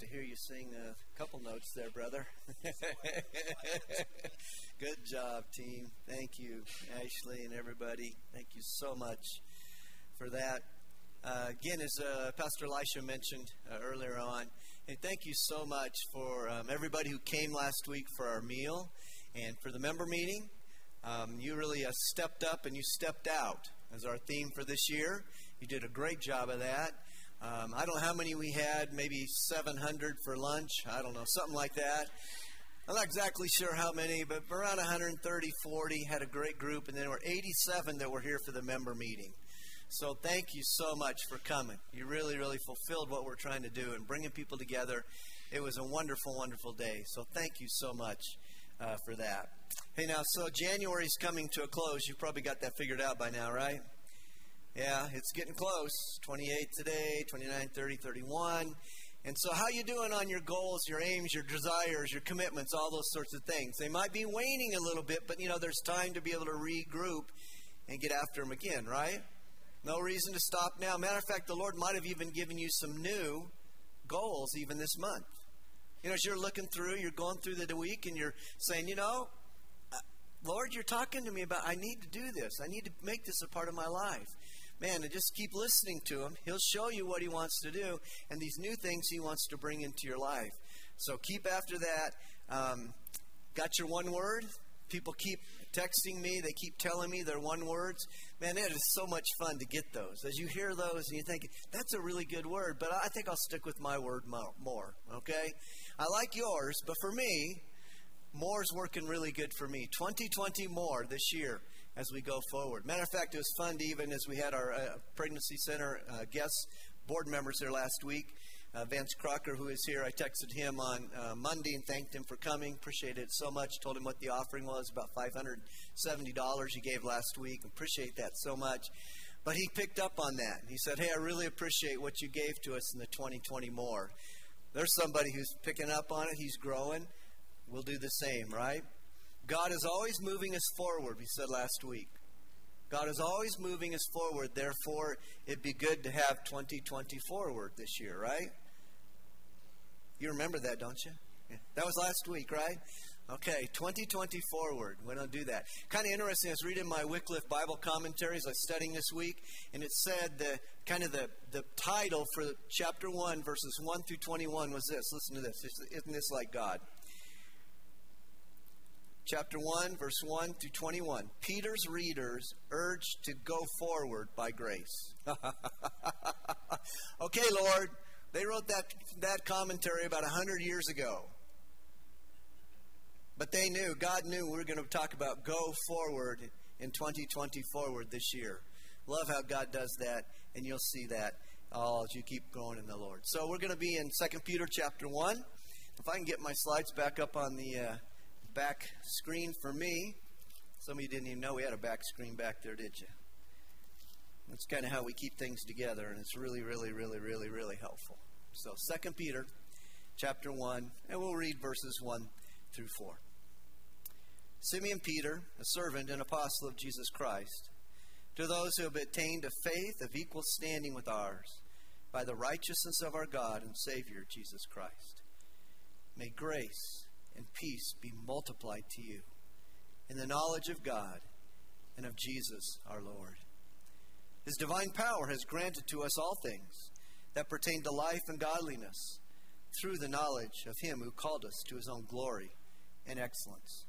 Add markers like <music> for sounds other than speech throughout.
to hear you sing a couple notes there, brother. <laughs> Good job, team. Thank you, Ashley and everybody. Thank you so much for that. Uh, again, as uh, Pastor Elisha mentioned uh, earlier on, and thank you so much for um, everybody who came last week for our meal and for the member meeting. Um, you really uh, stepped up and you stepped out as our theme for this year. You did a great job of that. Um, I don't know how many we had, maybe 700 for lunch. I don't know, something like that. I'm not exactly sure how many, but around 130, 40 had a great group, and then there were 87 that were here for the member meeting. So thank you so much for coming. You really, really fulfilled what we're trying to do and bringing people together. It was a wonderful, wonderful day. So thank you so much uh, for that. Hey, now, so January's coming to a close. You've probably got that figured out by now, right? Yeah, it's getting close. 28 today, 29, 30, 31. And so how you doing on your goals, your aims, your desires, your commitments, all those sorts of things? They might be waning a little bit, but you know, there's time to be able to regroup and get after them again, right? No reason to stop now. Matter of fact, the Lord might have even given you some new goals even this month. You know, as you're looking through, you're going through the week and you're saying, you know, uh, Lord, you're talking to me about I need to do this. I need to make this a part of my life man, and just keep listening to him. He'll show you what he wants to do and these new things he wants to bring into your life. So keep after that. Um, got your one word? People keep texting me. They keep telling me their one words. Man, it is so much fun to get those. As you hear those and you think, that's a really good word, but I think I'll stick with my word more, okay? I like yours, but for me, more's working really good for me. 2020 more this year as we go forward. Matter of fact, it was fun to even as we had our uh, pregnancy center uh, guests, board members there last week. Uh, Vance Crocker, who is here, I texted him on uh, Monday and thanked him for coming. Appreciated it so much. Told him what the offering was, about $570 he gave last week. Appreciate that so much. But he picked up on that. He said, Hey, I really appreciate what you gave to us in the 2020 more. There's somebody who's picking up on it. He's growing. We'll do the same, right? God is always moving us forward, we said last week. God is always moving us forward. Therefore, it'd be good to have 2020 forward this year, right? You remember that, don't you? Yeah. That was last week, right? Okay, 2020 forward. We don't do that. Kind of interesting. I was reading my Wycliffe Bible commentaries I was studying this week, and it said the kind of the, the title for chapter 1, verses 1 through 21 was this. Listen to this. Isn't this like God? Chapter 1, verse 1 through 21. Peter's readers urged to go forward by grace. <laughs> okay, Lord, they wrote that, that commentary about 100 years ago. But they knew, God knew we were going to talk about go forward in 2020 forward this year. Love how God does that, and you'll see that all as you keep growing in the Lord. So we're going to be in 2 Peter chapter 1. If I can get my slides back up on the uh, back screen for me. Some of you didn't even know we had a back screen back there, did you? That's kind of how we keep things together, and it's really, really, really, really, really helpful. So, Second Peter chapter 1, and we'll read verses 1 through 4. Simeon Peter, a servant and apostle of Jesus Christ, to those who have attained a faith of equal standing with ours, by the righteousness of our God and Savior, Jesus Christ. May grace and peace be multiplied to you in the knowledge of God and of Jesus our Lord. His divine power has granted to us all things that pertain to life and godliness through the knowledge of Him who called us to His own glory and excellence,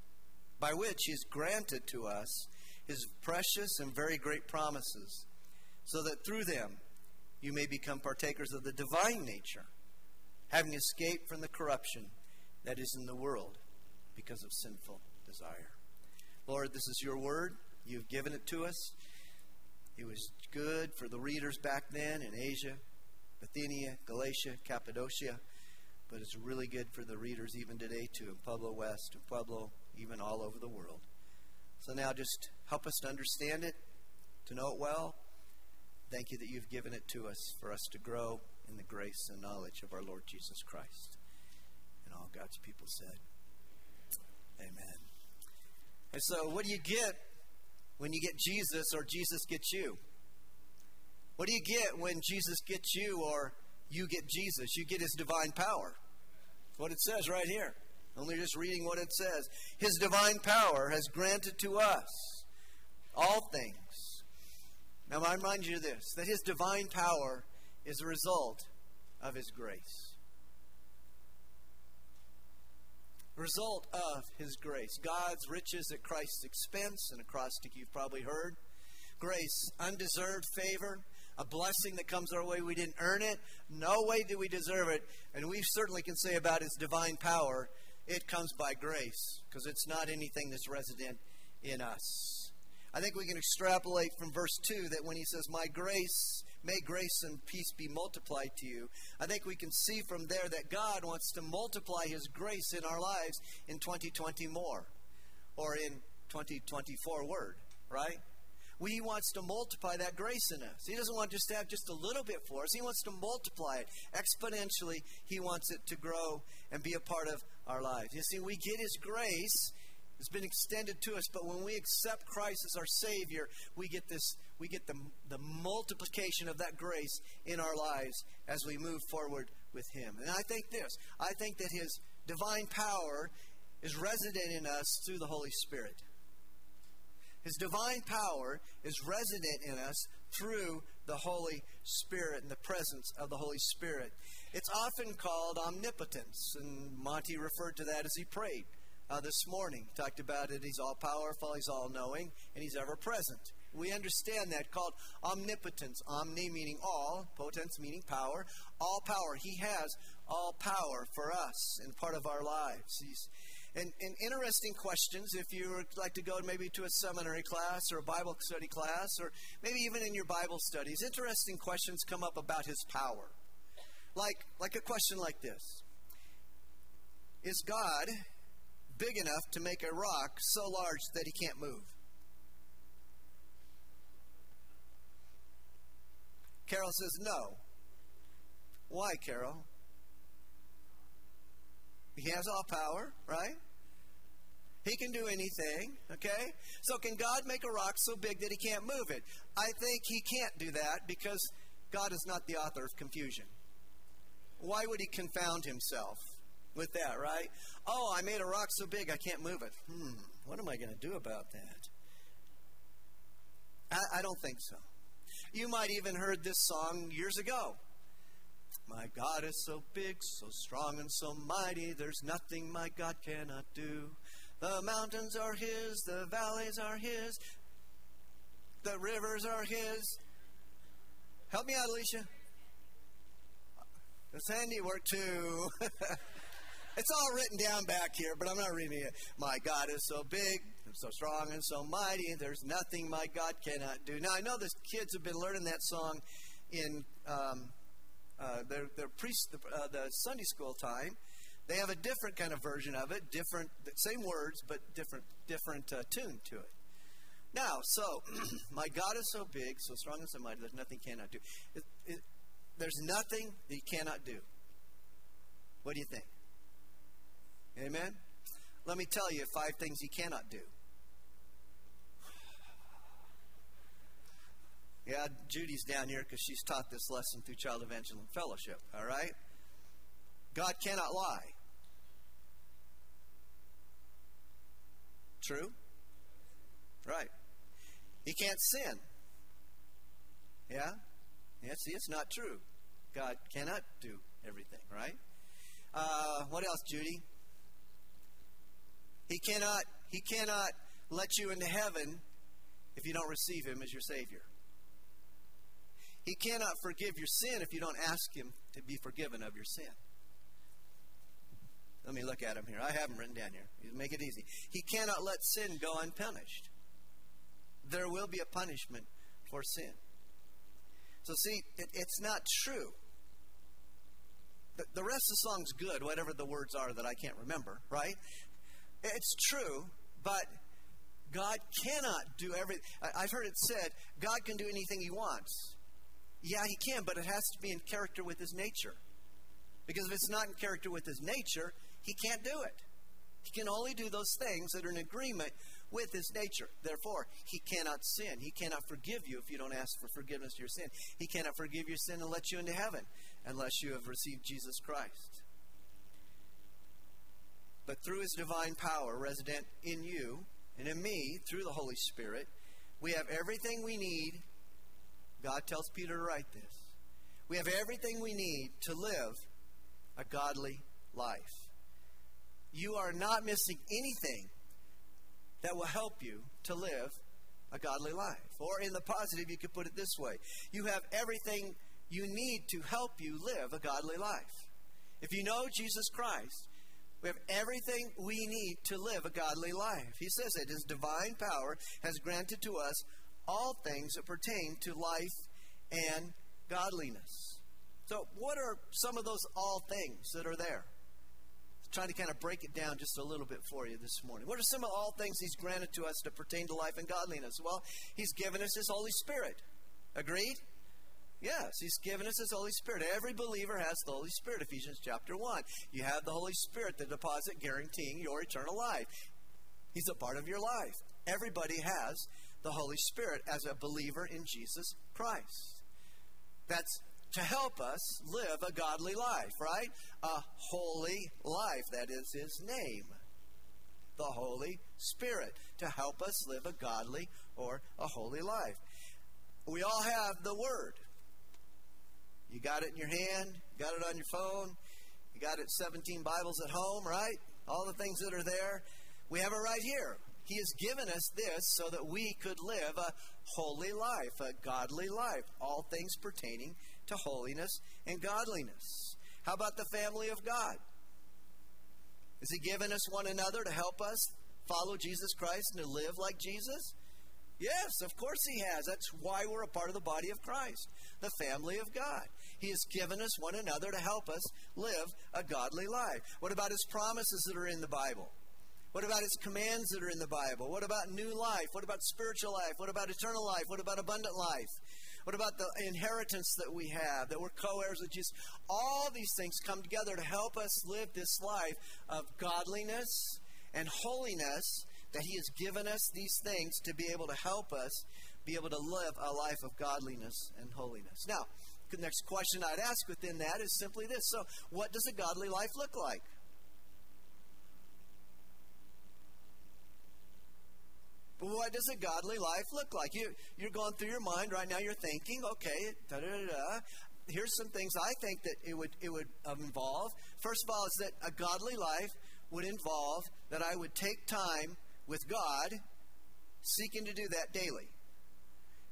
by which He has granted to us His precious and very great promises, so that through them you may become partakers of the divine nature, having escaped from the corruption that is in the world because of sinful desire. Lord, this is your word. You've given it to us. It was good for the readers back then in Asia, Bithynia, Galatia, Cappadocia, but it's really good for the readers even today too, in Pueblo West, in Pueblo, even all over the world. So now just help us to understand it, to know it well. Thank you that you've given it to us for us to grow in the grace and knowledge of our Lord Jesus Christ. God's people said. Amen. And so, what do you get when you get Jesus or Jesus gets you? What do you get when Jesus gets you or you get Jesus. You get his divine power. What it says right here. Only just reading what it says. His divine power has granted to us all things. Now, I remind you of this that his divine power is a result of his grace. Result of his grace. God's riches at Christ's expense, an acrostic you've probably heard. Grace, undeserved favor, a blessing that comes our way. We didn't earn it. No way do we deserve it. And we certainly can say about His divine power, it comes by grace, because it's not anything that's resident in us. I think we can extrapolate from verse 2 that when he says, My grace, may grace and peace be multiplied to you, I think we can see from there that God wants to multiply his grace in our lives in 2020 more, or in 2024 word, right? He wants to multiply that grace in us. He doesn't want just to have just a little bit for us. He wants to multiply it exponentially. He wants it to grow and be a part of our lives. You see, we get His grace. It's been extended to us, but when we accept Christ as our Savior, we get this. We get the, the multiplication of that grace in our lives as we move forward with Him. And I think this. I think that His divine power is resident in us through the Holy Spirit. His divine power is resident in us through the Holy Spirit and the presence of the Holy Spirit. It's often called omnipotence, and Monty referred to that as he prayed uh, this morning. He talked about it. He's all powerful, he's all knowing, and he's ever present. We understand that called omnipotence. Omni meaning all, potence meaning power. All power. He has all power for us and part of our lives. He's and, and interesting questions if you would like to go maybe to a seminary class or a Bible study class or maybe even in your Bible studies. Interesting questions come up about his power. Like, like a question like this Is God big enough to make a rock so large that he can't move? Carol says no. Why, Carol? He has all power, right? He can do anything, okay? So, can God make a rock so big that he can't move it? I think he can't do that because God is not the author of confusion. Why would he confound himself with that, right? Oh, I made a rock so big I can't move it. Hmm, what am I going to do about that? I, I don't think so. You might even heard this song years ago. My God is so big, so strong, and so mighty, there's nothing my God cannot do. The mountains are His, the valleys are His, the rivers are His. Help me out, Alicia. It's handiwork, too. <laughs> it's all written down back here, but I'm not reading it. My God is so big, so strong, and so mighty, there's nothing my God cannot do. Now, I know the kids have been learning that song in. Um, uh, their, their pre, uh, the Sunday school time, they have a different kind of version of it, different, same words, but different, different uh, tune to it. Now, so, <clears throat> my God is so big, so strong and so mighty, there's nothing he cannot do. It, it, there's nothing that he cannot do. What do you think? Amen? Let me tell you five things he cannot do. Yeah, Judy's down here because she's taught this lesson through Child Evangelism Fellowship, all right? God cannot lie. True? Right. He can't sin. Yeah? Yeah, see, it's not true. God cannot do everything, right? Uh, what else, Judy? He cannot, he cannot let you into heaven if you don't receive him as your Savior. He cannot forgive your sin if you don't ask Him to be forgiven of your sin. Let me look at him here. I have him written down here. Make it easy. He cannot let sin go unpunished. There will be a punishment for sin. So, see, it, it's not true. The, the rest of the song's good, whatever the words are that I can't remember, right? It's true, but God cannot do everything. I've heard it said God can do anything He wants. Yeah, he can, but it has to be in character with his nature. Because if it's not in character with his nature, he can't do it. He can only do those things that are in agreement with his nature. Therefore, he cannot sin. He cannot forgive you if you don't ask for forgiveness of your sin. He cannot forgive your sin and let you into heaven unless you have received Jesus Christ. But through his divine power resident in you and in me, through the Holy Spirit, we have everything we need. God tells Peter to write this. We have everything we need to live a godly life. You are not missing anything that will help you to live a godly life. Or in the positive, you could put it this way you have everything you need to help you live a godly life. If you know Jesus Christ, we have everything we need to live a godly life. He says that His divine power has granted to us all things that pertain to life and godliness. So, what are some of those all things that are there? trying to kind of break it down just a little bit for you this morning. What are some of all things He's granted to us to pertain to life and godliness? Well, He's given us His Holy Spirit. Agreed? Yes, He's given us His Holy Spirit. Every believer has the Holy Spirit, Ephesians chapter 1. You have the Holy Spirit, the deposit guaranteeing your eternal life. He's a part of your life. Everybody has the Holy Spirit as a believer in Jesus Christ. That's to help us live a godly life, right? A holy life. That is his name. The Holy Spirit. To help us live a godly or a holy life. We all have the Word. You got it in your hand, you got it on your phone, you got it 17 Bibles at home, right? All the things that are there. We have it right here. He has given us this so that we could live a holy life, a godly life, all things pertaining to holiness and godliness. How about the family of God? Has He given us one another to help us follow Jesus Christ and to live like Jesus? Yes, of course He has. That's why we're a part of the body of Christ, the family of God. He has given us one another to help us live a godly life. What about His promises that are in the Bible? What about His commands that are in the Bible? What about new life? What about spiritual life? What about eternal life? What about abundant life? What about the inheritance that we have, that we're co heirs with Jesus? All these things come together to help us live this life of godliness and holiness, that He has given us these things to be able to help us be able to live a life of godliness and holiness. Now, the next question I'd ask within that is simply this So, what does a godly life look like? What does a godly life look like? You, you're going through your mind right now, you're thinking, okay, da da da. Here's some things I think that it would, it would um, involve. First of all, is that a godly life would involve that I would take time with God, seeking to do that daily.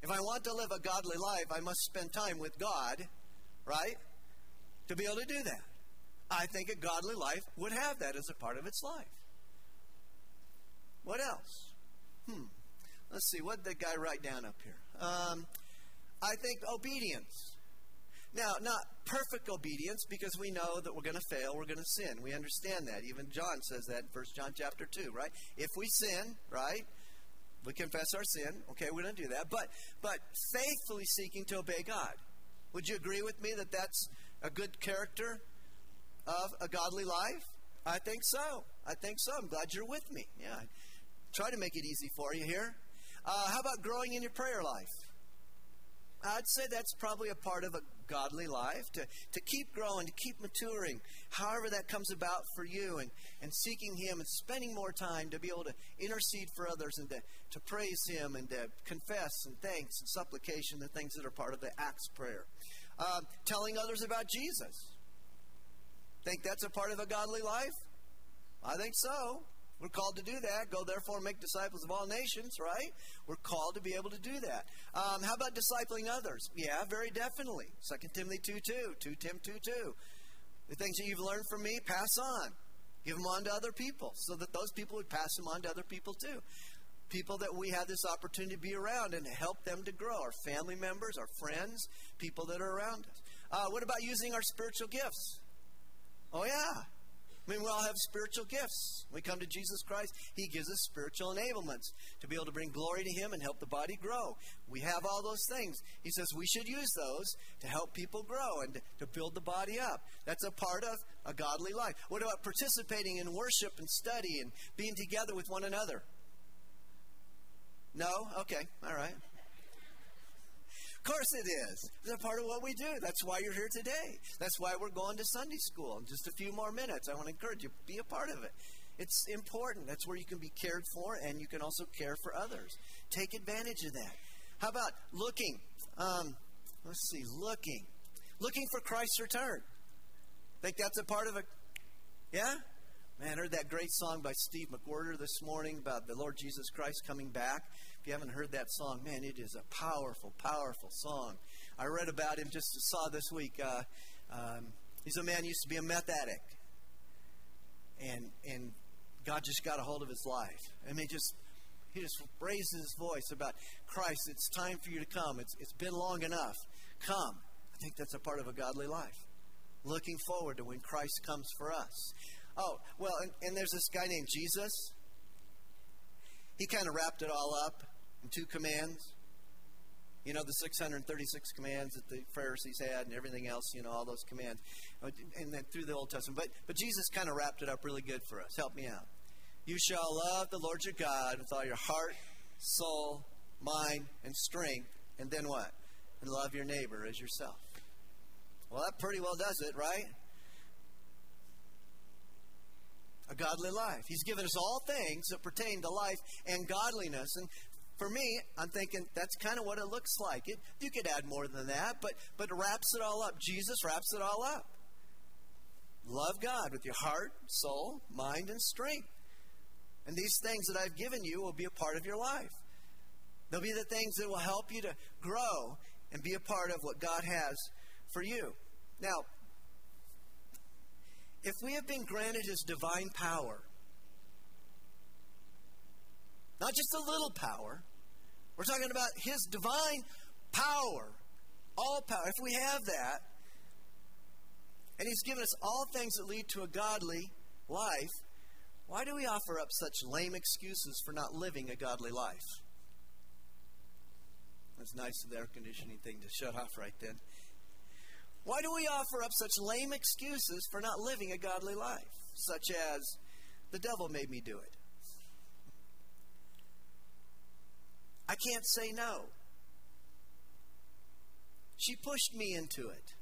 If I want to live a godly life, I must spend time with God, right? To be able to do that. I think a godly life would have that as a part of its life. What else? Let's see, what did the guy write down up here? Um, I think obedience. Now, not perfect obedience because we know that we're going to fail, we're going to sin. We understand that. Even John says that in 1 John chapter 2, right? If we sin, right? We confess our sin. Okay, we don't do that. But but faithfully seeking to obey God. Would you agree with me that that's a good character of a godly life? I think so. I think so. I'm glad you're with me. Yeah. Try to make it easy for you here. Uh, how about growing in your prayer life? I'd say that's probably a part of a godly life to, to keep growing, to keep maturing, however that comes about for you, and, and seeking Him and spending more time to be able to intercede for others and to, to praise Him and to confess and thanks and supplication, the things that are part of the Acts prayer. Uh, telling others about Jesus. Think that's a part of a godly life? I think so. We're called to do that. Go therefore and make disciples of all nations, right? We're called to be able to do that. Um, how about discipling others? Yeah, very definitely. 2 Timothy 2 2, 2 Tim 2 2. The things that you've learned from me, pass on. Give them on to other people so that those people would pass them on to other people too. People that we have this opportunity to be around and help them to grow. Our family members, our friends, people that are around us. Uh, what about using our spiritual gifts? Oh, yeah. I mean, we all have spiritual gifts. We come to Jesus Christ, He gives us spiritual enablements to be able to bring glory to Him and help the body grow. We have all those things. He says we should use those to help people grow and to build the body up. That's a part of a godly life. What about participating in worship and study and being together with one another? No? Okay, all right. Of course it is. A part of what we do. That's why you're here today. That's why we're going to Sunday school in just a few more minutes. I want to encourage you, be a part of it. It's important. That's where you can be cared for and you can also care for others. Take advantage of that. How about looking? Um, let's see, looking. Looking for Christ's return. Think that's a part of it? Yeah? Man, I heard that great song by Steve McWhorter this morning about the Lord Jesus Christ coming back. You haven't heard that song, man, it is a powerful, powerful song. I read about him just saw this week. Uh, um, he's a man who used to be a meth addict, and and God just got a hold of his life. I mean, just he just raised his voice about Christ. It's time for you to come. It's it's been long enough. Come. I think that's a part of a godly life. Looking forward to when Christ comes for us. Oh, well, and, and there's this guy named Jesus. He kind of wrapped it all up in two commands. You know, the 636 commands that the Pharisees had and everything else, you know, all those commands. And then through the Old Testament. But, but Jesus kind of wrapped it up really good for us. Help me out. You shall love the Lord your God with all your heart, soul, mind, and strength. And then what? And love your neighbor as yourself. Well, that pretty well does it, right? A godly life. He's given us all things that pertain to life and godliness. And for me, I'm thinking that's kind of what it looks like. It, you could add more than that, but but it wraps it all up. Jesus wraps it all up. Love God with your heart, soul, mind, and strength. And these things that I've given you will be a part of your life. They'll be the things that will help you to grow and be a part of what God has for you. Now, if we have been granted His divine power, not just a little power, we're talking about His divine power, all power. If we have that, and He's given us all things that lead to a godly life, why do we offer up such lame excuses for not living a godly life? It's nice of the air conditioning thing to shut off right then. Why do we offer up such lame excuses for not living a godly life? Such as, the devil made me do it. I can't say no. She pushed me into it.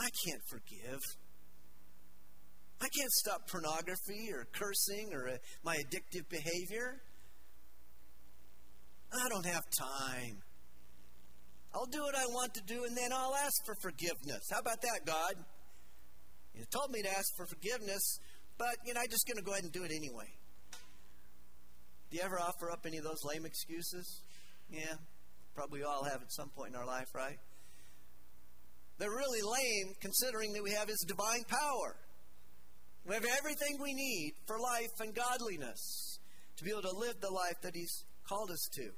I can't forgive. I can't stop pornography or cursing or uh, my addictive behavior. I don't have time. I'll do what I want to do and then I'll ask for forgiveness. How about that, God? You told me to ask for forgiveness, but you know, I'm just going to go ahead and do it anyway. Do you ever offer up any of those lame excuses? Yeah, probably all have at some point in our life, right? They're really lame considering that we have His divine power. We have everything we need for life and godliness to be able to live the life that He's called us to.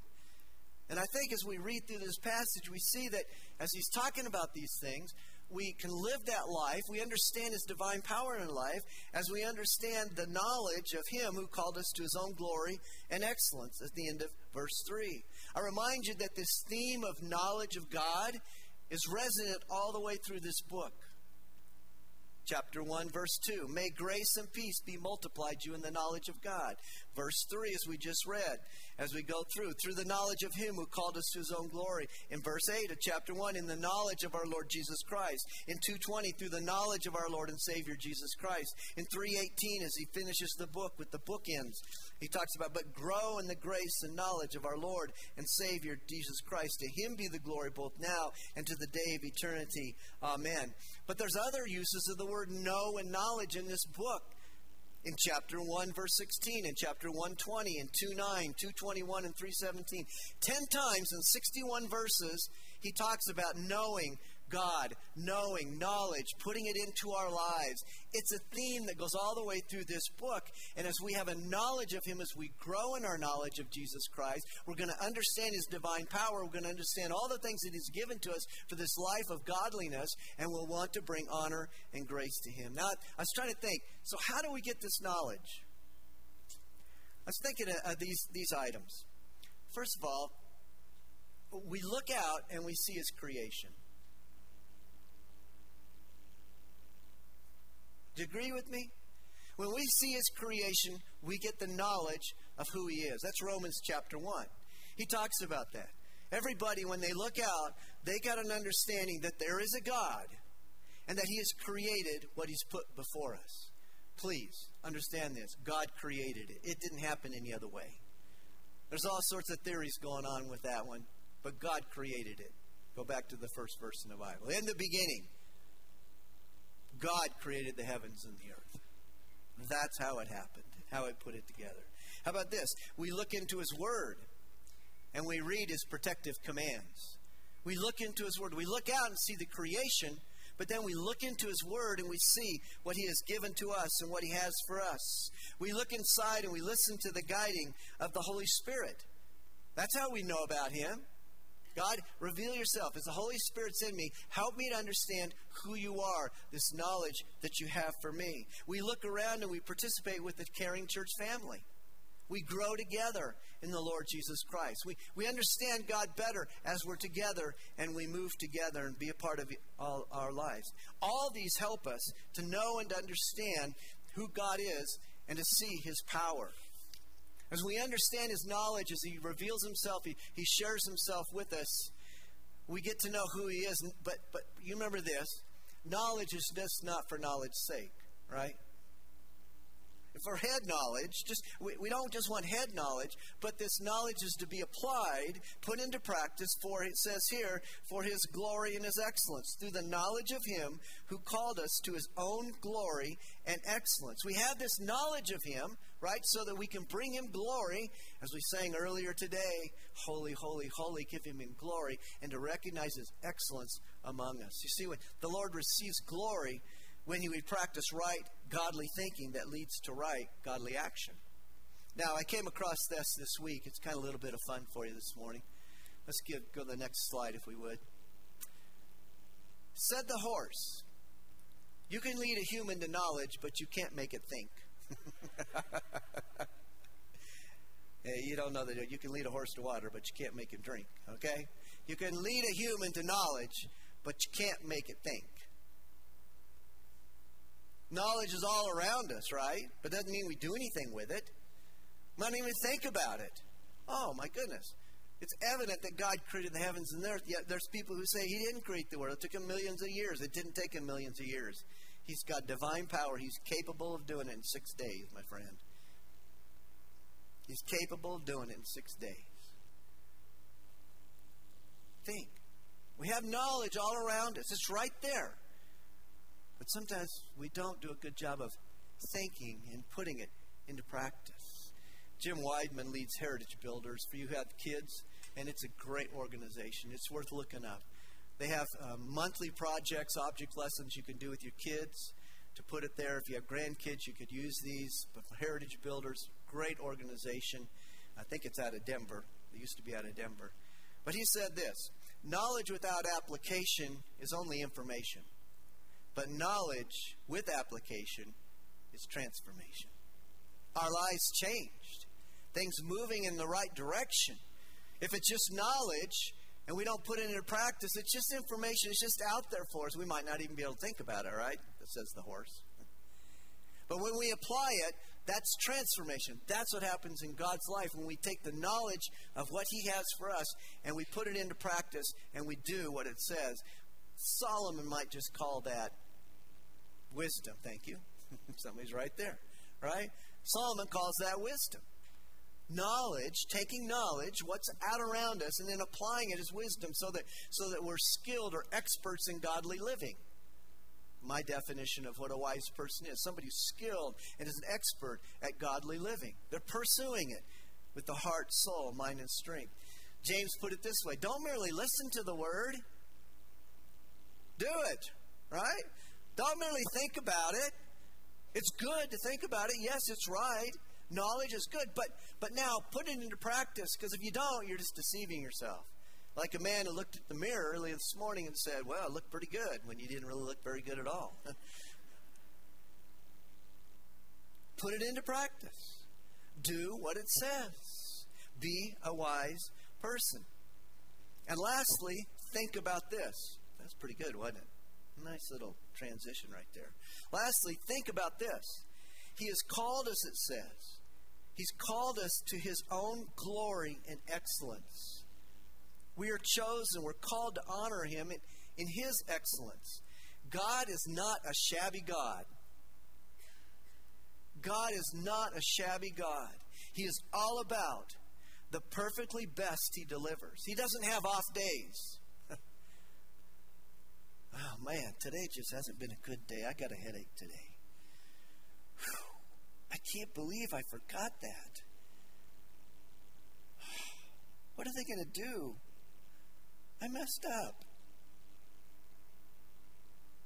And I think as we read through this passage, we see that as He's talking about these things, we can live that life. We understand His divine power in life as we understand the knowledge of Him who called us to His own glory and excellence at the end of verse 3. I remind you that this theme of knowledge of God is resonant all the way through this book chapter 1, verse 2. May grace and peace be multiplied you in the knowledge of God. Verse 3, as we just read, as we go through, through the knowledge of Him who called us to His own glory. In verse 8 of chapter 1, in the knowledge of our Lord Jesus Christ. In 220, through the knowledge of our Lord and Savior Jesus Christ. In 318, as he finishes the book with the bookends, he talks about, but grow in the grace and knowledge of our Lord and Savior Jesus Christ. To Him be the glory both now and to the day of eternity. Amen. But there's other uses of the word know and knowledge in this book in chapter 1 verse 16 in chapter 120 and 2 9 221 and 317 10 times in 61 verses he talks about knowing God, knowing, knowledge, putting it into our lives. It's a theme that goes all the way through this book. And as we have a knowledge of Him, as we grow in our knowledge of Jesus Christ, we're going to understand His divine power. We're going to understand all the things that He's given to us for this life of godliness, and we'll want to bring honor and grace to Him. Now, I was trying to think so, how do we get this knowledge? I was thinking of uh, these, these items. First of all, we look out and we see His creation. Do you agree with me? When we see his creation, we get the knowledge of who he is. That's Romans chapter 1. He talks about that. Everybody, when they look out, they got an understanding that there is a God and that He has created what He's put before us. Please understand this God created it, it didn't happen any other way. There's all sorts of theories going on with that one, but God created it. Go back to the first verse in the Bible. In the beginning, God created the heavens and the earth. That's how it happened, how He put it together. How about this? We look into His Word and we read His protective commands. We look into His Word. We look out and see the creation, but then we look into His Word and we see what He has given to us and what He has for us. We look inside and we listen to the guiding of the Holy Spirit. That's how we know about Him. God, reveal yourself. As the Holy Spirit's in me, help me to understand who you are, this knowledge that you have for me. We look around and we participate with the caring church family. We grow together in the Lord Jesus Christ. We, we understand God better as we're together and we move together and be a part of all our lives. All these help us to know and to understand who God is and to see his power. As we understand his knowledge, as he reveals himself, he, he shares himself with us, we get to know who he is. But, but you remember this knowledge is just not for knowledge's sake, right? for head knowledge. Just we, we don't just want head knowledge, but this knowledge is to be applied, put into practice for it says here, for his glory and his excellence, through the knowledge of him who called us to his own glory and excellence. We have this knowledge of him, right, so that we can bring him glory, as we sang earlier today, holy, holy, holy, give him in glory, and to recognize his excellence among us. You see, when the Lord receives glory, when we practice right, godly thinking that leads to right, godly action. Now, I came across this this week. It's kind of a little bit of fun for you this morning. Let's give, go to the next slide if we would. Said the horse, You can lead a human to knowledge, but you can't make it think. <laughs> you don't know that you can lead a horse to water, but you can't make him drink, okay? You can lead a human to knowledge, but you can't make it think. Knowledge is all around us, right? But doesn't mean we do anything with it. We don't even think about it. Oh, my goodness. It's evident that God created the heavens and the earth, yet there's people who say He didn't create the world. It took Him millions of years. It didn't take Him millions of years. He's got divine power. He's capable of doing it in six days, my friend. He's capable of doing it in six days. Think. We have knowledge all around us, it's right there. But sometimes we don't do a good job of thinking and putting it into practice. Jim Weidmann leads Heritage Builders for you who have kids, and it's a great organization. It's worth looking up. They have uh, monthly projects, object lessons you can do with your kids to put it there. If you have grandkids, you could use these. But Heritage Builders, great organization. I think it's out of Denver. It used to be out of Denver. But he said this knowledge without application is only information. But knowledge with application is transformation. Our lives changed, things moving in the right direction. If it's just knowledge and we don't put it into practice, it's just information, it's just out there for us. We might not even be able to think about it, right? Says the horse. <laughs> But when we apply it, that's transformation. That's what happens in God's life when we take the knowledge of what He has for us and we put it into practice and we do what it says. Solomon might just call that wisdom. Thank you. <laughs> Somebody's right there, right? Solomon calls that wisdom. Knowledge, taking knowledge, what's out around us, and then applying it as wisdom so that, so that we're skilled or experts in godly living. My definition of what a wise person is somebody who's skilled and is an expert at godly living. They're pursuing it with the heart, soul, mind, and strength. James put it this way don't merely listen to the word, do it, right? Don't merely think about it. It's good to think about it. Yes, it's right. Knowledge is good, but but now put it into practice because if you don't, you're just deceiving yourself. Like a man who looked at the mirror early this morning and said, "Well, I look pretty good," when you didn't really look very good at all. <laughs> put it into practice. Do what it says. Be a wise person. And lastly, think about this. That's pretty good, wasn't it? Nice little transition right there. Lastly, think about this. He has called us, it says. He's called us to his own glory and excellence. We are chosen. We're called to honor Him in, in His excellence. God is not a shabby God. God is not a shabby God. He is all about the perfectly best He delivers. He doesn't have off days. <laughs> oh man, today just hasn't been a good day. I got a headache today. I can't believe I forgot that. <sighs> What are they going to do? I messed up.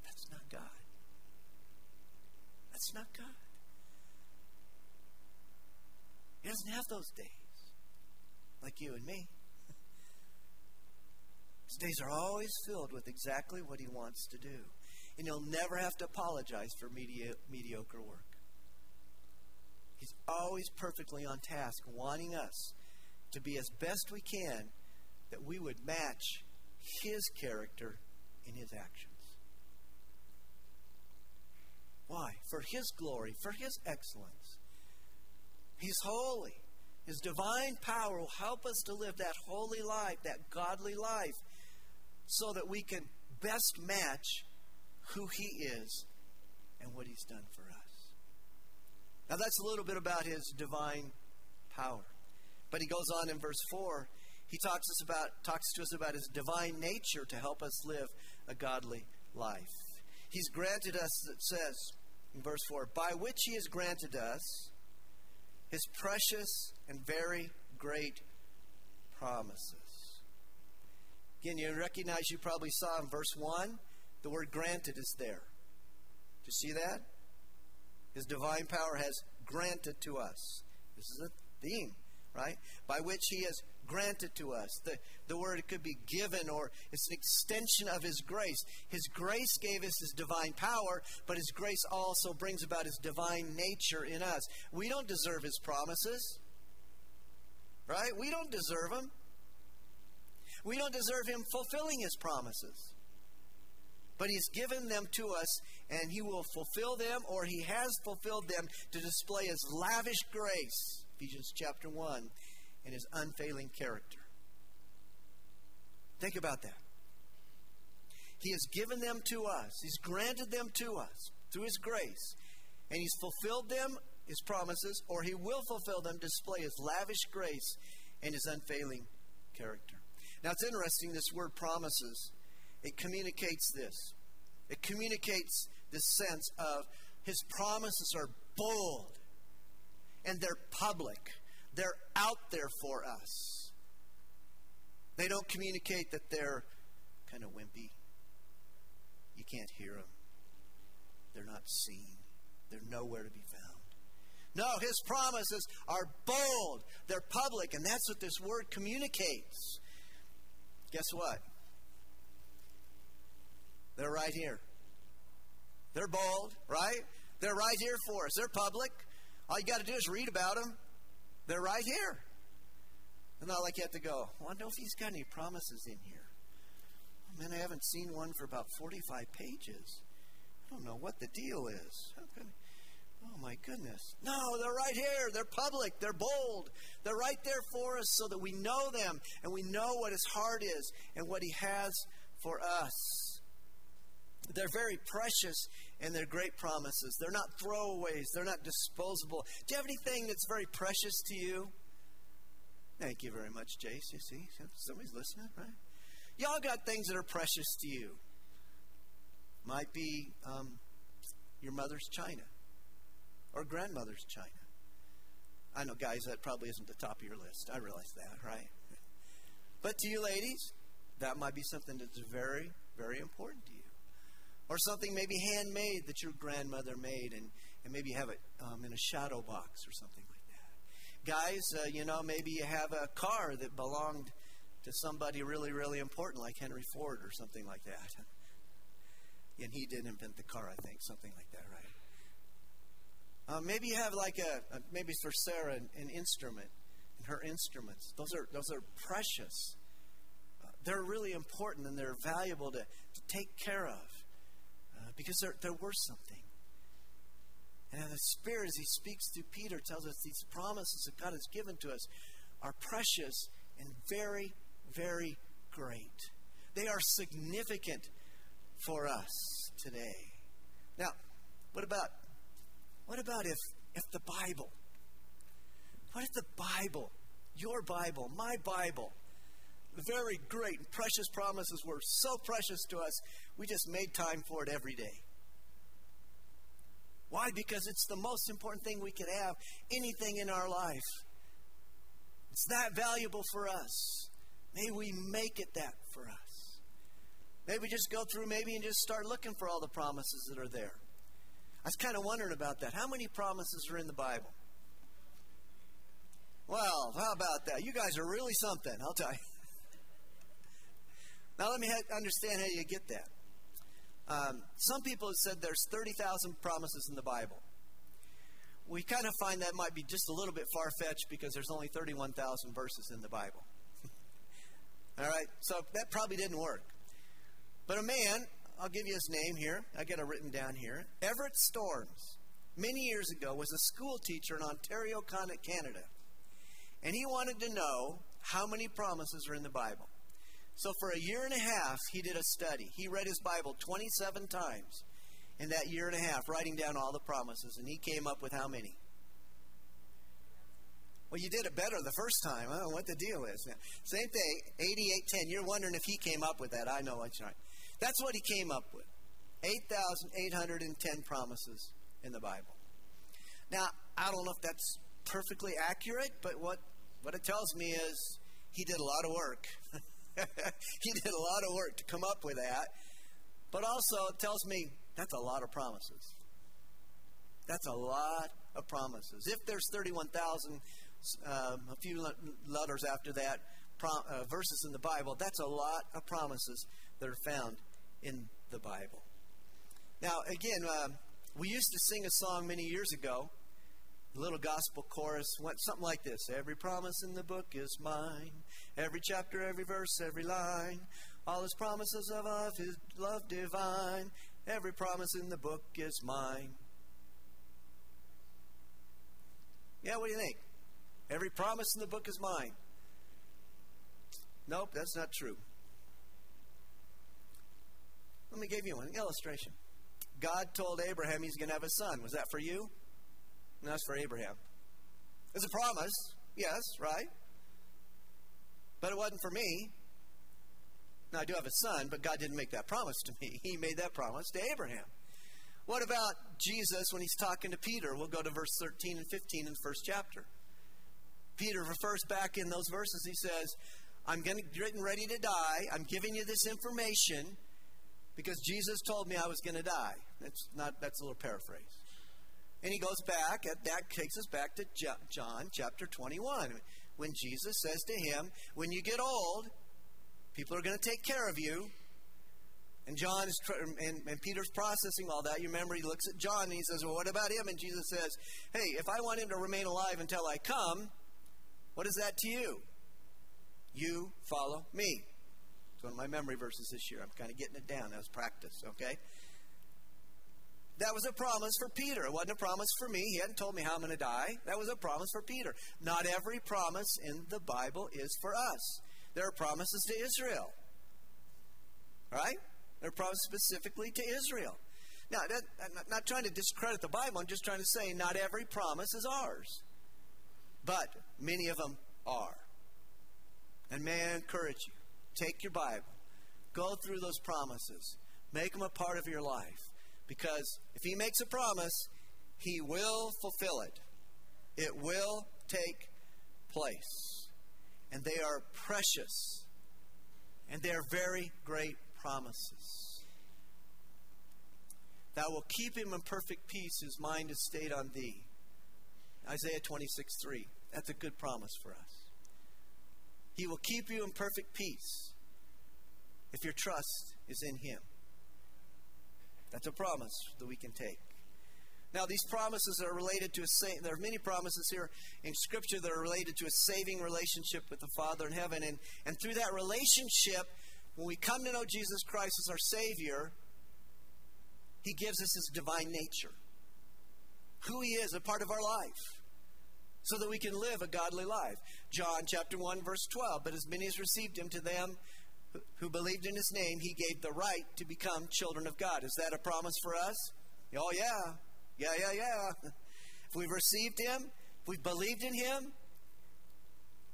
That's not God. That's not God. He doesn't have those days like you and me. <laughs> His days are always filled with exactly what he wants to do. And he'll never have to apologize for medi- mediocre work. He's always perfectly on task, wanting us to be as best we can that we would match his character in his actions. Why? For his glory, for his excellence. He's holy. His divine power will help us to live that holy life, that godly life, so that we can best match who He is and what He's done for us. Now, that's a little bit about His divine power. But He goes on in verse 4. He talks, us about, talks to us about His divine nature to help us live a godly life. He's granted us, it says in verse 4, by which He has granted us his precious and very great promises. Again, you recognize you probably saw in verse 1, the word granted is there. Do you see that? His divine power has granted to us. This is a theme, right? By which he has granted to us. The, the word could be given or it's an extension of His grace. His grace gave us His divine power, but His grace also brings about His divine nature in us. We don't deserve His promises, right? We don't deserve them. We don't deserve Him fulfilling His promises. But He's given them to us, and He will fulfill them, or He has fulfilled them to display His lavish grace. Ephesians chapter 1 and his unfailing character. Think about that. He has given them to us, He's granted them to us through His grace, and He's fulfilled them, His promises, or He will fulfill them, display His lavish grace and His unfailing character. Now it's interesting, this word promises, it communicates this. It communicates this sense of His promises are bold and they're public. They're out there for us. They don't communicate that they're kind of wimpy. You can't hear them. They're not seen. They're nowhere to be found. No, his promises are bold. They're public, and that's what this word communicates. Guess what? They're right here. They're bold, right? They're right here for us. They're public. All you got to do is read about them. They're right here. And not like you have to go, I wonder if he's got any promises in here. Man, I haven't seen one for about 45 pages. I don't know what the deal is. Oh, my goodness. No, they're right here. They're public. They're bold. They're right there for us so that we know them and we know what his heart is and what he has for us. They're very precious and they're great promises. They're not throwaways, they're not disposable. Do you have anything that's very precious to you? Thank you very much, Jace. You see, somebody's listening, right? Y'all got things that are precious to you. Might be um, your mother's china or grandmother's china. I know, guys, that probably isn't the top of your list. I realize that, right? But to you ladies, that might be something that's very, very important to you or something maybe handmade that your grandmother made and, and maybe you have it um, in a shadow box or something like that. Guys, uh, you know, maybe you have a car that belonged to somebody really, really important like Henry Ford or something like that. <laughs> And he did invent the car, I think, something like that, right? Uh, maybe you have like a, a maybe for Sarah an, an, instrument, and her instruments. Those are those are precious. Uh, they're really important and they're valuable to, to take care of because they're, they're worth something. And the Spirit, as He speaks through Peter, tells us these promises that God has given to us are precious and very, very great. They are significant for us today. Now, what about what about if if the Bible? What if the Bible, your Bible, my Bible, very great and precious promises were so precious to us, we just made time for it every day? Why? Because it's the most important thing we could have, anything in our life. It's that valuable for us. May we make it that for us. Maybe just go through maybe and just start looking for all the promises that are there. I was kind of wondering about that. How many promises are in the Bible? Well, how about that? You guys are really something, I'll tell you. Now, let me understand how you get that. Um, some people have said there's 30,000 promises in the Bible. We kind of find that might be just a little bit far fetched because there's only 31,000 verses in the Bible. <laughs> All right, so that probably didn't work. But a man, I'll give you his name here. I got it written down here. Everett Storms, many years ago, was a school teacher in Ontario, Canada. And he wanted to know how many promises are in the Bible. So for a year and a half, he did a study. He read his Bible 27 times in that year and a half, writing down all the promises. And he came up with how many? Well, you did it better the first time. Know what the deal is. Now, same thing, 8810. You're wondering if he came up with that. I know that's right. That's what he came up with 8,810 promises in the Bible. Now, I don't know if that's perfectly accurate, but what, what it tells me is he did a lot of work. <laughs> <laughs> he did a lot of work to come up with that. But also, it tells me that's a lot of promises. That's a lot of promises. If there's 31,000, um, a few letters after that, prom- uh, verses in the Bible, that's a lot of promises that are found in the Bible. Now, again, uh, we used to sing a song many years ago. The little gospel chorus went something like this Every promise in the book is mine. Every chapter, every verse, every line. All his promises of, of his love divine. Every promise in the book is mine. Yeah, what do you think? Every promise in the book is mine. Nope, that's not true. Let me give you an illustration. God told Abraham he's going to have a son. Was that for you? No, that's for Abraham. It's a promise, yes, right? But it wasn't for me. Now, I do have a son, but God didn't make that promise to me. <laughs> He made that promise to Abraham. What about Jesus when he's talking to Peter? We'll go to verse 13 and 15 in the first chapter. Peter refers back in those verses. He says, I'm getting ready to die. I'm giving you this information because Jesus told me I was going to die. That's not that's a little paraphrase. And he goes back, that takes us back to John chapter 21, when Jesus says to him, When you get old, people are going to take care of you. And John is, and, and, Peter's processing all that. You remember, he looks at John and he says, Well, what about him? And Jesus says, Hey, if I want him to remain alive until I come, what is that to you? You follow me. It's one of my memory verses this year. I'm kind of getting it down as practice, okay? That was a promise for Peter. It wasn't a promise for me. He hadn't told me how I'm going to die. That was a promise for Peter. Not every promise in the Bible is for us. There are promises to Israel. Right? There are promises specifically to Israel. Now, that, I'm not trying to discredit the Bible. I'm just trying to say not every promise is ours. But many of them are. And may I encourage you take your Bible, go through those promises, make them a part of your life. Because if he makes a promise, he will fulfill it. It will take place. And they are precious. And they are very great promises. Thou will keep him in perfect peace whose mind is stayed on thee. Isaiah 26 3. That's a good promise for us. He will keep you in perfect peace if your trust is in him. That's a promise that we can take. Now, these promises are related to a sa- there are many promises here in Scripture that are related to a saving relationship with the Father in heaven. And, and through that relationship, when we come to know Jesus Christ as our Savior, He gives us His divine nature, who He is, a part of our life, so that we can live a godly life. John chapter 1, verse 12. But as many as received Him, to them who believed in his name, he gave the right to become children of God. Is that a promise for us? Oh, yeah. Yeah, yeah, yeah. <laughs> If we've received him, if we've believed in him,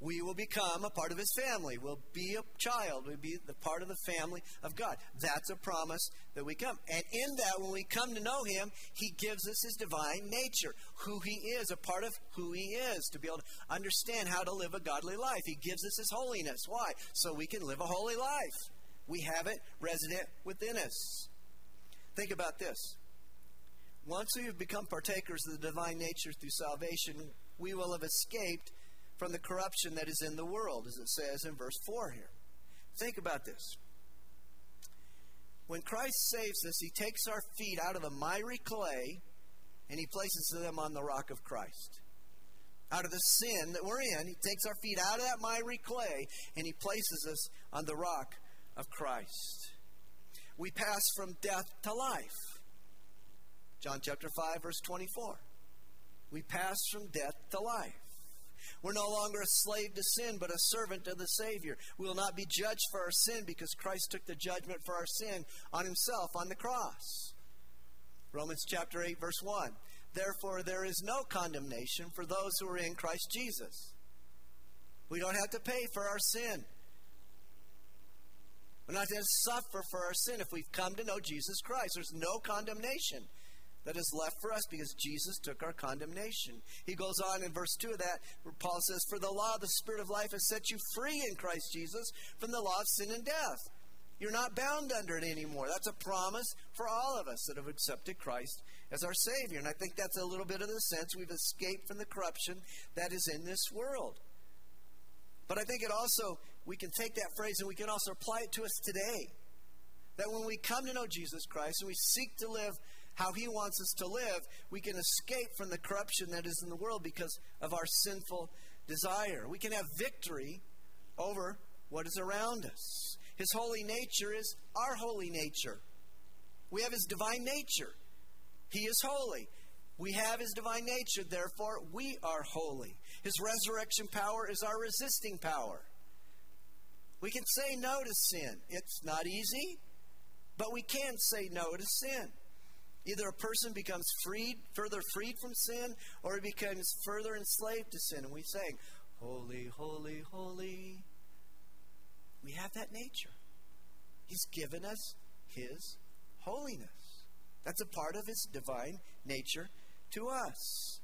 we will become a part of his family. We'll be a child. We'll be the part of the family of God. That's a promise that we come. And in that, when we come to know him, he gives us his divine nature, who he is, a part of who he is, to be able to understand how to live a godly life. He gives us his holiness. Why? So we can live a holy life. We have it resident within us. Think about this. Once we have become partakers of the divine nature through salvation, we will have escaped from the corruption that is in the world, as it says in verse 4 here. Think about this. When Christ saves us, he takes our feet out of the miry clay and he places them on the rock of Christ. Out of the sin that we're in, he takes our feet out of that miry clay and he places us on the rock of Christ. We pass from death to life. John chapter 5, verse 24. We pass from death to life. We're no longer a slave to sin, but a servant of the Savior. We will not be judged for our sin because Christ took the judgment for our sin on himself on the cross. Romans chapter 8, verse 1. Therefore, there is no condemnation for those who are in Christ Jesus. We don't have to pay for our sin. We're not to suffer for our sin if we've come to know Jesus Christ. There's no condemnation that is left for us because Jesus took our condemnation. He goes on in verse 2 of that, where Paul says, For the law of the Spirit of life has set you free in Christ Jesus from the law of sin and death. You're not bound under it anymore. That's a promise for all of us that have accepted Christ as our Savior. And I think that's a little bit of the sense we've escaped from the corruption that is in this world. But I think it also, we can take that phrase and we can also apply it to us today. That when we come to know Jesus Christ and we seek to live how He wants us to live, we can escape from the corruption that is in the world because of our sinful desire. We can have victory over what is around us. His holy nature is our holy nature. We have His divine nature. He is holy. We have His divine nature, therefore, we are holy. His resurrection power is our resisting power. We can say no to sin. It's not easy, but we can say no to sin. Either a person becomes freed, further freed from sin, or he becomes further enslaved to sin. And we sing, Holy, holy, holy. We have that nature. He's given us His holiness. That's a part of His divine nature to us.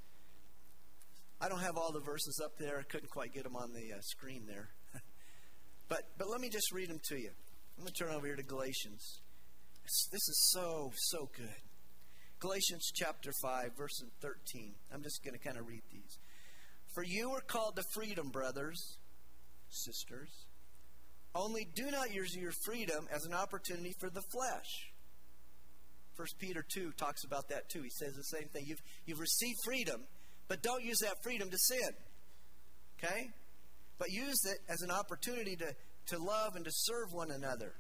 I don't have all the verses up there. I couldn't quite get them on the uh, screen there. <laughs> but, but let me just read them to you. I'm going to turn over here to Galatians. This is so, so good. Galatians chapter 5, verse 13. I'm just going to kind of read these. For you are called to freedom, brothers, sisters. Only do not use your freedom as an opportunity for the flesh. First Peter 2 talks about that too. He says the same thing. You've, you've received freedom, but don't use that freedom to sin. Okay? But use it as an opportunity to, to love and to serve one another.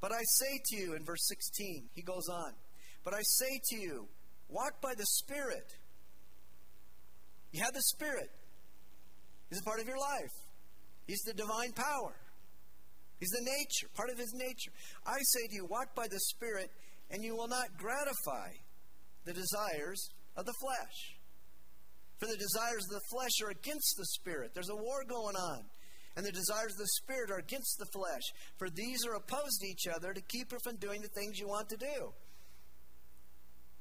But I say to you in verse 16, he goes on, but I say to you, walk by the Spirit. You have the Spirit. He's a part of your life. He's the divine power. He's the nature, part of his nature. I say to you, walk by the Spirit, and you will not gratify the desires of the flesh. For the desires of the flesh are against the Spirit. There's a war going on. And the desires of the Spirit are against the flesh. For these are opposed to each other to keep you from doing the things you want to do.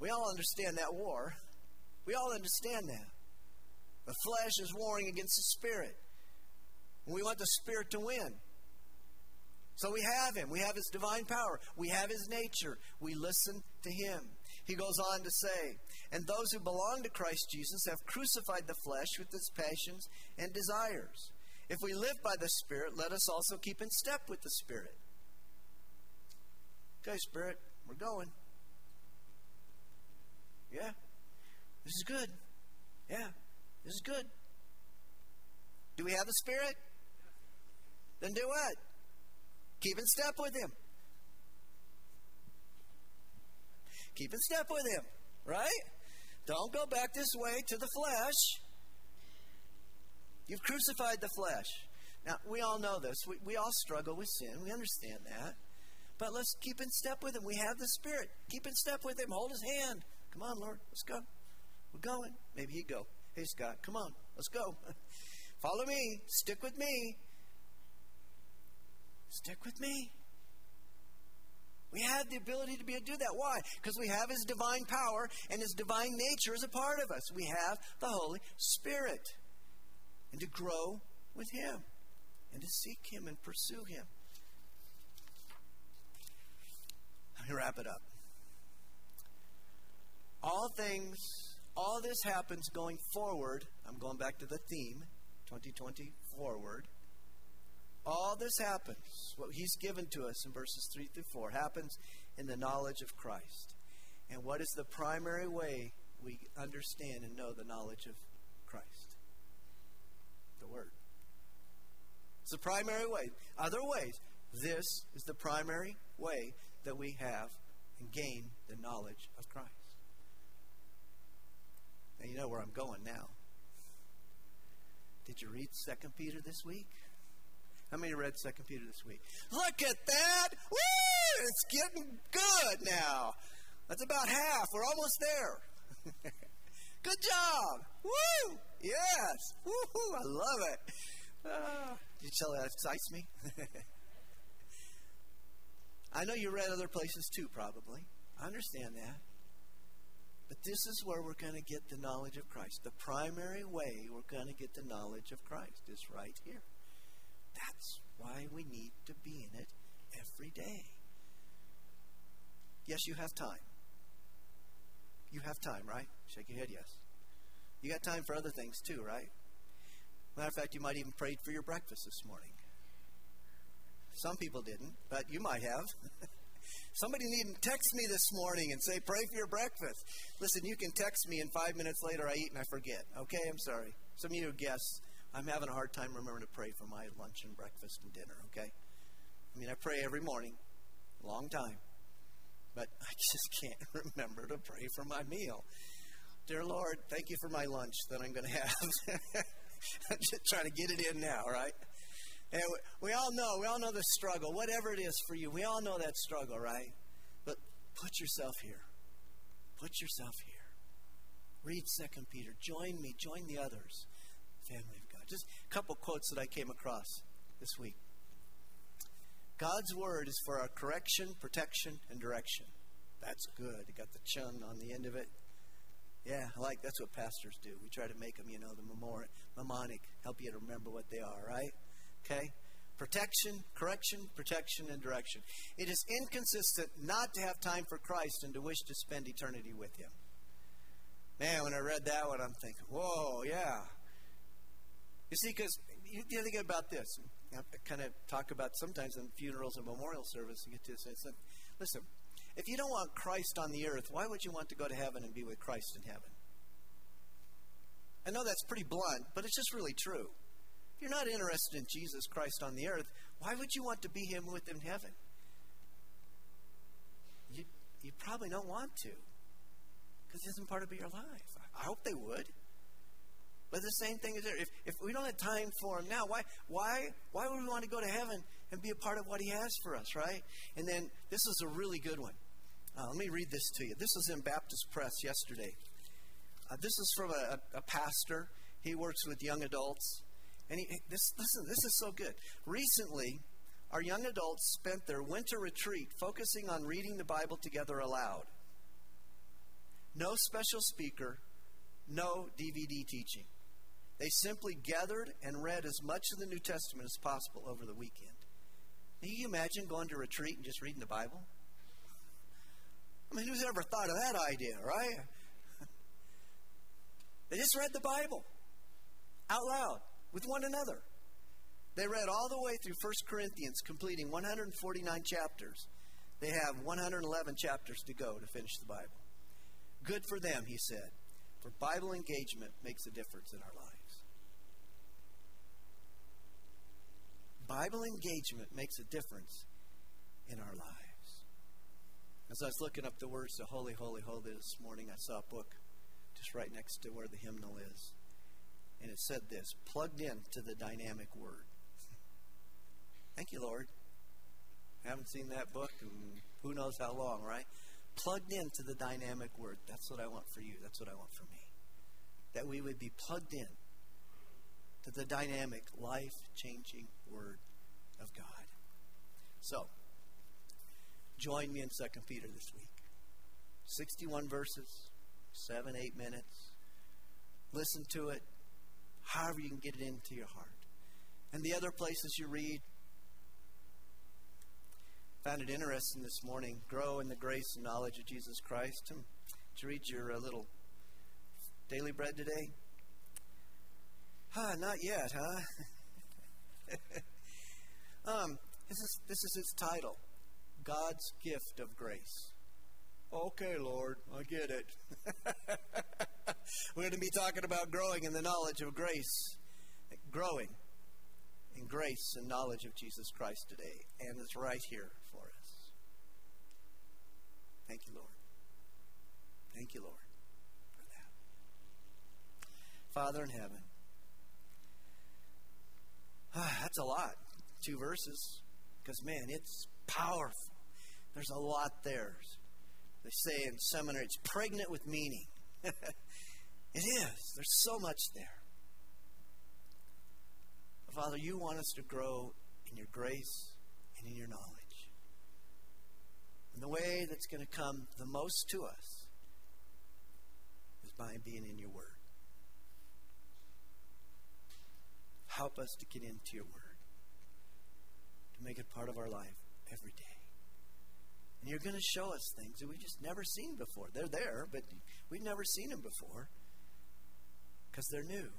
We all understand that war. We all understand that. The flesh is warring against the spirit. We want the spirit to win. So we have him. We have his divine power. We have his nature. We listen to him. He goes on to say, And those who belong to Christ Jesus have crucified the flesh with its passions and desires. If we live by the Spirit, let us also keep in step with the Spirit. Okay, Spirit, we're going. Yeah. This is good. Yeah. This is good. Do we have the Spirit? Then do what? Keep in step with Him. Keep in step with Him, right? Don't go back this way to the flesh. You've crucified the flesh. Now, we all know this. We, we all struggle with sin. We understand that. But let's keep in step with Him. We have the Spirit. Keep in step with Him. Hold His hand. Come on, Lord. Let's go. We're going. Maybe He'd go. Hey, Scott, come on. Let's go. <laughs> Follow me. Stick with me. Stick with me. We have the ability to be able to do that. Why? Because we have His divine power and His divine nature is a part of us. We have the Holy Spirit. And to grow with Him and to seek Him and pursue Him. Let me wrap it up. All things, all this happens going forward. I'm going back to the theme 2020 forward. All this happens, what he's given to us in verses 3 through 4, happens in the knowledge of Christ. And what is the primary way we understand and know the knowledge of Christ? The Word. It's the primary way. Other ways, this is the primary way that we have and gain the knowledge of Christ. Now you know where I'm going now. Did you read Second Peter this week? How many read Second Peter this week? Look at that! Woo! It's getting good now. That's about half. We're almost there. <laughs> good job! Woo! Yes! Woo! I love it. Uh, did you tell that excites me? <laughs> I know you read other places too, probably. I understand that. But this is where we're going to get the knowledge of Christ. The primary way we're going to get the knowledge of Christ is right here. That's why we need to be in it every day. Yes, you have time. You have time, right? Shake your head, yes. You got time for other things too, right? Matter of fact, you might even prayed for your breakfast this morning. Some people didn't, but you might have. <laughs> Somebody need to text me this morning and say, pray for your breakfast. Listen, you can text me and five minutes later I eat and I forget. Okay, I'm sorry. Some of you are guests. I'm having a hard time remembering to pray for my lunch and breakfast and dinner, okay? I mean, I pray every morning, long time, but <laughs> I just can't <laughs> remember to pray for my meal. Dear Lord, thank you for my lunch that I'm going <laughs> to have. I'm just trying to get it in now, right? And we, all know, we all know the struggle, whatever it is for you. We all know that struggle, right? But put yourself here. Put yourself here. Read Second Peter. Join me. Join the others. Family of God. Just a couple quotes that I came across this week. God's word is for our correction, protection, and direction. That's good. Got the chun on the end of it. Yeah, I like that's what pastors do. We try to make them, you know, the mnemonic, help you to remember what they are, right? Okay? Protection, correction, protection, and direction. It is inconsistent not to have time for Christ and to wish to spend eternity with Him. Man, when I read that one, I'm thinking, whoa, yeah. You see, because you, you think about this. I kind of talk about sometimes in funerals and memorial service, you get to this. Listen, if you don't want Christ on the earth, why would you want to go to heaven and be with Christ in heaven? I know that's pretty blunt, but it's just really true. You're not interested in Jesus Christ on the earth, why would you want to be Him with him in heaven? You, you probably don't want to because it isn't part of your life. I hope they would. But the same thing is there. If, if we don't have time for him now, why, why, why would we want to go to heaven and be a part of what he has for us, right? And then this is a really good one. Uh, let me read this to you. This was in Baptist Press yesterday. Uh, this is from a, a, pastor. He works with young adults. And he, this, listen, this is so good. Recently, our young adults spent their winter retreat focusing on reading the Bible together aloud. No special speaker, no DVD teaching. They simply gathered and read as much of the New Testament as possible over the weekend. Can you imagine going to retreat and just reading the Bible? I mean, who's ever thought of that idea, right? <laughs> they just read the Bible out loud with one another. They read all the way through 1 Corinthians, completing 149 chapters. They have 111 chapters to go to finish the Bible. Good for them, he said, for Bible engagement makes a difference in our lives. Bible engagement makes a difference in our lives. As I was looking up the words to Holy, Holy, Holy this morning, I saw a book just right next to where the hymnal is. And it said this plugged in to the dynamic word. Thank you, Lord. haven't seen that book in who knows how long, right? Plugged into the dynamic word. That's what I want for you. That's what I want for me. That we would be plugged in to the dynamic, life changing word of God. So, join me in 2 Peter this week. 61 verses, 7, 8 minutes. Listen to it however you can get it into your heart. And the other places you read, found it interesting this morning. Grow in the grace and knowledge of Jesus Christ. You read your uh, little daily bread today? Huh, not yet, huh? <laughs> um, this is this is its title. God's gift of grace. Okay, Lord, I get it. <laughs> We're going to be talking about growing in the knowledge of grace. Growing in grace and knowledge of Jesus Christ today. And it's right here for us. Thank you, Lord. Thank you, Lord, for that. Father in heaven. <sighs> That's a lot. Two verses. Because, man, it's powerful. There's a lot there. They say in seminary, it's pregnant with meaning. <laughs> it is. There's so much there. Father, you want us to grow in your grace and in your knowledge. And the way that's going to come the most to us is by being in your word. Help us to get into your word, to make it part of our life every day. And you're going to show us things that we've just never seen before. They're there, but we've never seen them before because they're new.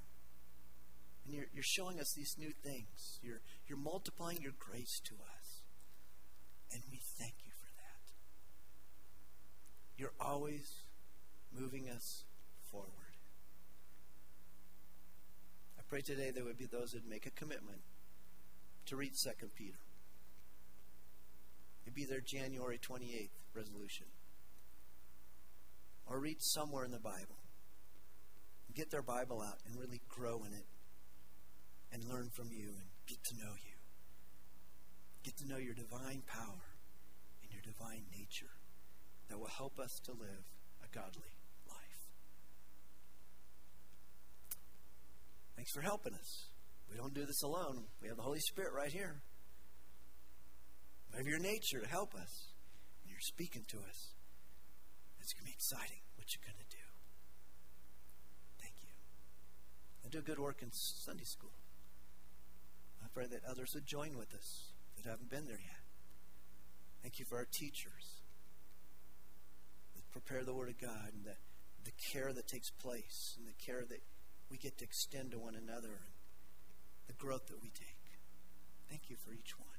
And you're, you're showing us these new things. You're, you're multiplying your grace to us. And we thank you for that. You're always moving us forward. I pray today there would be those that make a commitment to read 2 Peter. It'd be their January 28th resolution. Or read somewhere in the Bible. Get their Bible out and really grow in it and learn from you and get to know you. Get to know your divine power and your divine nature that will help us to live a godly life. Thanks for helping us. We don't do this alone. We have the Holy Spirit right here. Have your nature to help us. And you're speaking to us. It's going to be exciting what you're going to do. Thank you. And do good work in Sunday school I pray that others would join with us that haven't been there yet. Thank you for our teachers that prepare the Word of God and the, the care that takes place and the care that we get to extend to one another and the growth that we take. Thank you for each one.